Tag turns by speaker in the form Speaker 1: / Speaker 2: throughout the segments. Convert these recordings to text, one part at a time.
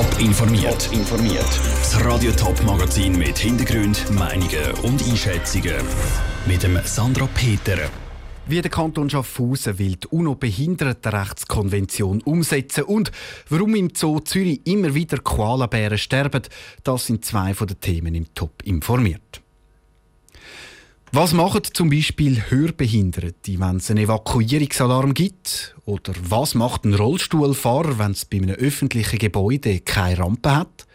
Speaker 1: Top informiert. informiert. Das Radio Top Magazin mit Hintergrund, Meinungen und Einschätzungen mit dem Sandra Peter.
Speaker 2: Wie der Kanton Schaffhausen will die UNO-Behindertenrechtskonvention umsetzen und warum im Zoo Zürich immer wieder Koalabären sterben, das sind zwei von den Themen im Top informiert. Was machen zum Beispiel Hörbehinderte, wenn es einen Evakuierungsalarm gibt? Oder was macht ein Rollstuhlfahrer, wenn es bei einem öffentlichen Gebäude keine Rampe hat?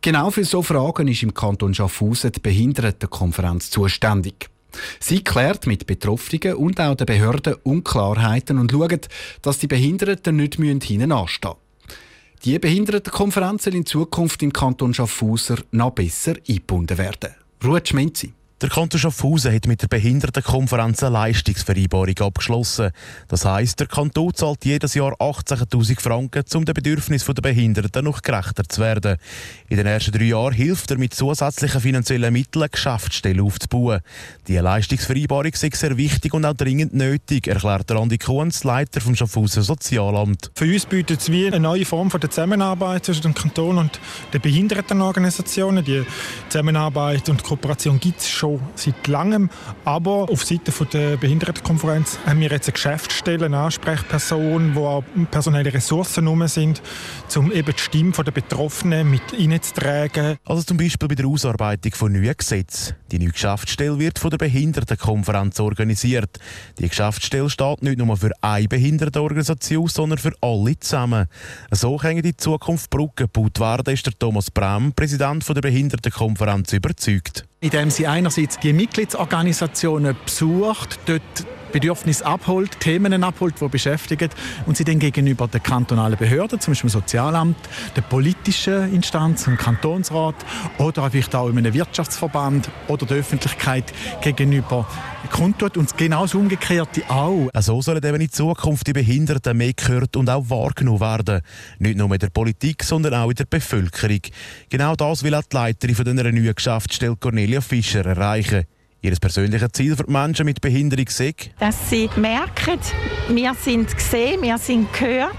Speaker 2: Genau für so Fragen ist im Kanton Schaffhausen die Behindertenkonferenz zuständig. Sie klärt mit Betroffenen und auch den Behörden Unklarheiten und schaut, dass die Behinderten nicht hinten anstehen müssen. Die Behindertenkonferenz soll in Zukunft im Kanton Schaffhausen noch besser eingebunden werden. Ruhe Schmenzi.
Speaker 3: Der Kanton Schaffhausen hat mit der Behindertenkonferenz eine Leistungsvereinbarung abgeschlossen. Das heisst, der Kanton zahlt jedes Jahr 18.000 Franken, um den Bedürfnissen der Behinderten noch gerechter zu werden. In den ersten drei Jahren hilft er mit zusätzlichen finanziellen Mitteln, Geschäftsstellen aufzubauen. Die Leistungsvereinbarung ist sehr wichtig und auch dringend nötig, erklärt Andi Kuhns, Leiter vom Schaffhausen Sozialamt.
Speaker 4: Für uns bietet es wie eine neue Form der Zusammenarbeit zwischen dem Kanton und den Behindertenorganisationen. Die Zusammenarbeit und Kooperation gibt es schon schon seit langem. Aber auf Seite der Behindertenkonferenz haben wir jetzt eine Geschäftsstelle, eine Ansprechperson, wo auch personelle Ressourcen herum sind, um eben die Stimme der Betroffenen mit reinzutragen.
Speaker 3: Also zum Beispiel bei der Ausarbeitung von neuen Gesetzen. Die neue Geschäftsstelle wird von der Behindertenkonferenz organisiert. Die Geschäftsstelle steht nicht nur für eine Behindertenorganisation, sondern für alle zusammen. So können die Zukunft Brücken gebaut werden, ist der Thomas Brem, Präsident der Behindertenkonferenz, überzeugt
Speaker 5: indem sie einerseits die Mitgliedsorganisationen besucht, dort Bedürfnisse abholt, Themen abholt, die beschäftigen und sie dann gegenüber den kantonalen Behörden, zum Beispiel dem Sozialamt, der politischen Instanz, dem Kantonsrat oder vielleicht auch in einem Wirtschaftsverband oder der Öffentlichkeit gegenüber kundtut und genauso umgekehrt auch.
Speaker 3: So sollen eben in Zukunft die Behinderten mehr gehört und auch wahrgenommen werden. Nicht nur in der Politik, sondern auch in der Bevölkerung. Genau das will auch die Leiterin von dieser neuen Geschäftsstelle Cornelia Fischer erreichen. Ihr persönliches Ziel für die Menschen mit Behinderung ist?
Speaker 6: Dass sie merken, wir sind gesehen, wir sind gehört.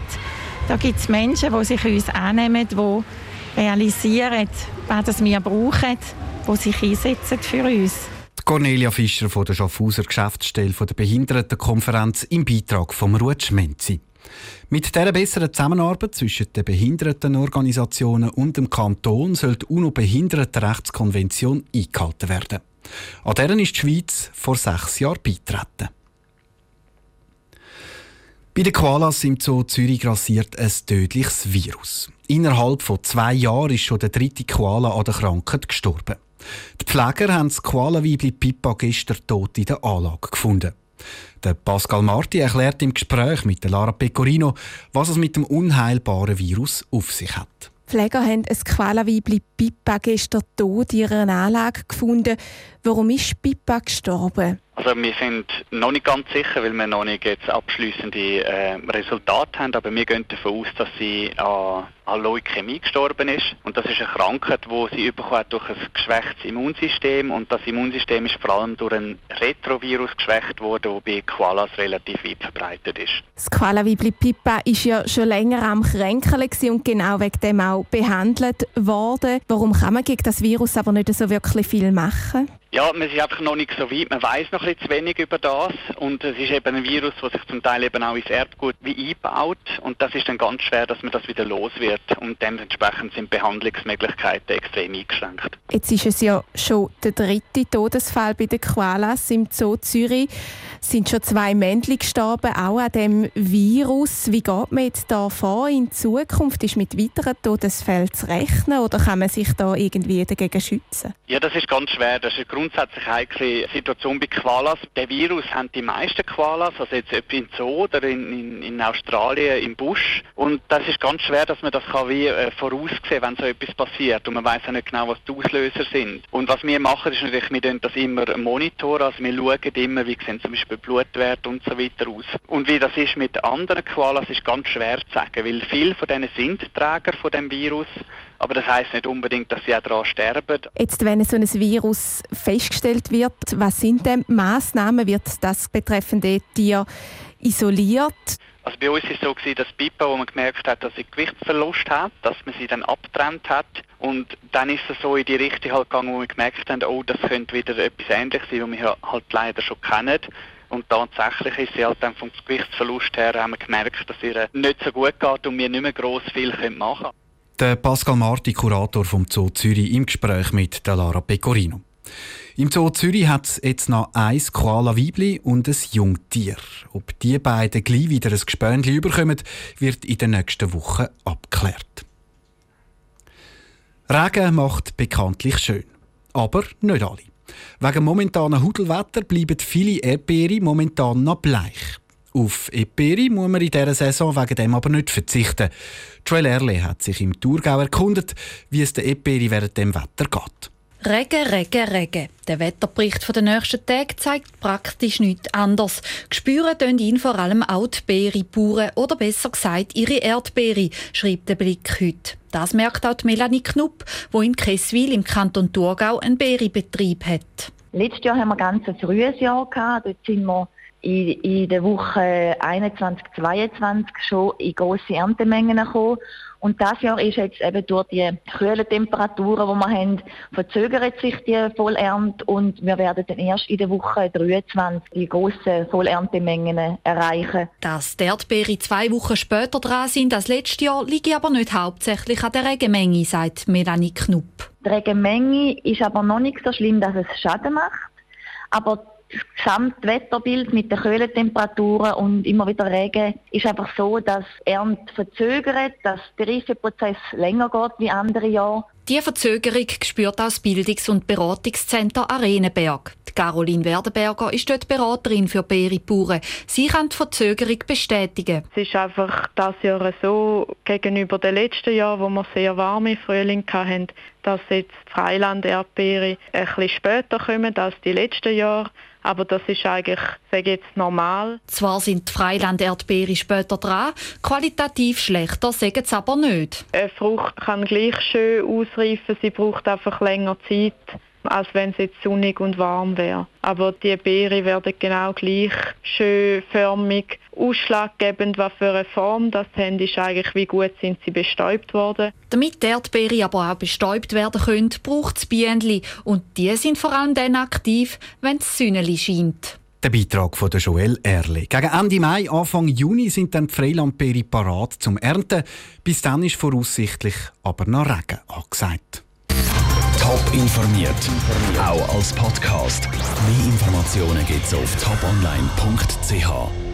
Speaker 6: Da gibt es Menschen, die sich uns annehmen, die realisieren, was wir brauchen, die sich einsetzen für uns.
Speaker 2: Cornelia Fischer von der Schaffhauser Geschäftsstelle der Behindertenkonferenz im Beitrag vom Ruth Schmenzi. Mit dieser besseren Zusammenarbeit zwischen den Behindertenorganisationen und dem Kanton soll die UNO-Behindertenrechtskonvention eingehalten werden. An deren ist die Schweiz vor sechs Jahren beitreten. Bei den Koalas im Zoo Zürich grassiert ein tödliches Virus. Innerhalb von zwei Jahren ist schon der dritte Koala an der Krankheit gestorben. Die Pfleger haben das Koalaweibli Pippa gestern tot in der Anlage gefunden. Der Pascal Marti erklärt im Gespräch mit Lara Pecorino, was es mit dem unheilbaren Virus auf sich hat.
Speaker 7: Pfleger haben ein Koalaweibli Pippa gestern tot in ihrer Anlage gefunden. Warum ist Pippa gestorben?
Speaker 8: Also wir sind noch nicht ganz sicher, weil wir noch nicht jetzt abschließende äh, Resultate haben, aber wir gehen davon aus, dass sie an, an Leukämie gestorben ist. Und das ist eine Krankheit, die sie bekommen durch ein geschwächtes Immunsystem und das Immunsystem ist vor allem durch ein Retrovirus geschwächt worden, das bei Koalas relativ weit verbreitet ist.
Speaker 7: Das Koala-Weibli Pippa ist ja schon länger am Kränkeln und genau wegen dem auch behandelt worden. Warum kann man gegen das Virus aber nicht so wirklich viel machen?
Speaker 8: Ja, man ist einfach noch nicht so weit. Man weiß noch ein zu wenig über das. Und es ist eben ein Virus, das sich zum Teil eben auch ins Erbgut wie einbaut. Und das ist dann ganz schwer, dass man das wieder los wird. Und dementsprechend sind Behandlungsmöglichkeiten extrem eingeschränkt.
Speaker 7: Jetzt ist es ja schon der dritte Todesfall bei den Koalas im Zoo Zürich. Es sind schon zwei Männchen gestorben, auch an dem Virus. Wie geht man jetzt da vor in Zukunft? Ist mit weiteren Todesfällen zu rechnen oder kann man sich da irgendwie dagegen schützen?
Speaker 8: Ja, das ist ganz schwer. Das ist grundsätzlich heikle Situation bei Koalas. Der Virus haben die meisten Koalas, also jetzt ob in Zoo oder in, in, in, Australien im Busch. Und das ist ganz schwer, dass man das kann wie äh, voraussehen, wenn so etwas passiert. Und man weiß auch nicht genau, was die Auslöser sind. Und was wir machen, ist natürlich, wir tun das immer monitoren. Also wir schauen immer, wie sehen zum Beispiel Blutwerte und so weiter aus. Und wie das ist mit anderen Koalas, ist ganz schwer zu sagen, weil viele von denen sind Träger von dem Virus. Aber das heißt nicht unbedingt, dass sie auch daran sterben.
Speaker 7: Jetzt, wenn so ein Virus festgestellt wird, was sind denn Maßnahmen? Wird das betreffende Tier isoliert?
Speaker 8: Also bei uns ist es so gewesen, dass Pipa, wo man gemerkt hat, dass sie Gewichtsverlust hat, dass man sie dann abtrennt hat und dann ist es so in die Richtung halt gegangen, wo wir gemerkt haben, oh, das könnte wieder etwas Ähnliches sein, was wir halt leider schon kennen. Und tatsächlich ist sie halt dann vom Gewichtsverlust her haben wir gemerkt, dass ihr nicht so gut geht und wir nicht mehr gross viel machen können.
Speaker 2: Der Pascal Marti, Kurator vom Zoo Zürich, im Gespräch mit der Lara Pecorino. Im Zoo Zürich hat es jetzt noch ein Koala-Weibli und ein Jungtier. Ob die beiden gleich wieder ein Gespönchen überkommen, wird in den nächsten Wochen abgeklärt. Regen macht bekanntlich schön. Aber nicht alle. Wegen momentanen Hudelwetter bleiben viele Erdbeere momentan noch bleich. Auf Eperi muss man in dieser Saison wegen dem aber nicht verzichten. Joel Erle hat sich im Thurgau erkundet, wie es der Eperi während dem Wetter geht.
Speaker 9: Regen, Regen, Regen. Der Wetterbericht der nächsten Tage zeigt praktisch nichts anderes. Gespüren tun ihn vor allem auch die Beeribauern oder besser gesagt ihre Erdbeere, schreibt der Blick heute. Das merkt auch Melanie Knupp, wo in Kesswil im Kanton Thurgau einen Beeribetrieb hat.
Speaker 10: Letztes Jahr haben wir ganz ein frühes Jahr gehabt. Dort sind wir in, in der Woche 21, 22 schon in grosse Erntemengen gekommen. Und das Jahr ist jetzt eben durch die kühlen Temperaturen, die wir haben, verzögert sich die Vollernte und wir werden dann erst in der Woche 23 die grossen Vollerntemengen erreichen.
Speaker 9: Dass die Erdbeere zwei Wochen später dran sind als letztes Jahr, liegt aber nicht hauptsächlich an der Regenmenge, sagt Melanie Knupp.
Speaker 10: Die Regenmenge ist aber noch nicht so schlimm, dass es Schaden macht. Aber Gesamtwetterbild mit den Kühlentemperaturen und immer wieder Regen ist einfach so, dass Ernte verzögert, dass der Reifeprozess länger geht wie andere Jahre.
Speaker 9: Die Verzögerung spürt auch das Bildungs- und Beratungscenter Arenenberg. Caroline Werdenberger ist dort Beraterin für Beeribauern. Sie kann die Verzögerung bestätigen.
Speaker 11: Es ist einfach das Jahr so gegenüber den letzten Jahren, wo wir sehr warme Frühling hatten, dass jetzt die Freiland-Erdbeere ein bisschen später kommen als die letzten Jahre. Aber das ist eigentlich, sage jetzt, normal.
Speaker 9: Zwar sind die Freiland-Erdbeere später dran, qualitativ schlechter sagen sie aber nicht.
Speaker 11: Eine Frucht kann gleich schön ausreifen, sie braucht einfach länger Zeit als wenn es jetzt sonnig und warm wäre. Aber die Beere werden genau gleich schön förmig. Ausschlaggebend, was für eine Form das haben, ist eigentlich, wie gut sind sie bestäubt worden.
Speaker 9: Damit die Erdbeere aber auch bestäubt werden können, braucht es Bienen. Und die sind vor allem dann aktiv, wenn die Sonne scheint.
Speaker 2: Der Beitrag von Joel Erle. Gegen Ende Mai, Anfang Juni sind dann die Freilandbeere parat zum Ernten. Bis dann ist voraussichtlich aber noch Regen angesagt.
Speaker 1: Top informiert, auch als Podcast. Mehr Informationen gibt's auf toponline.ch.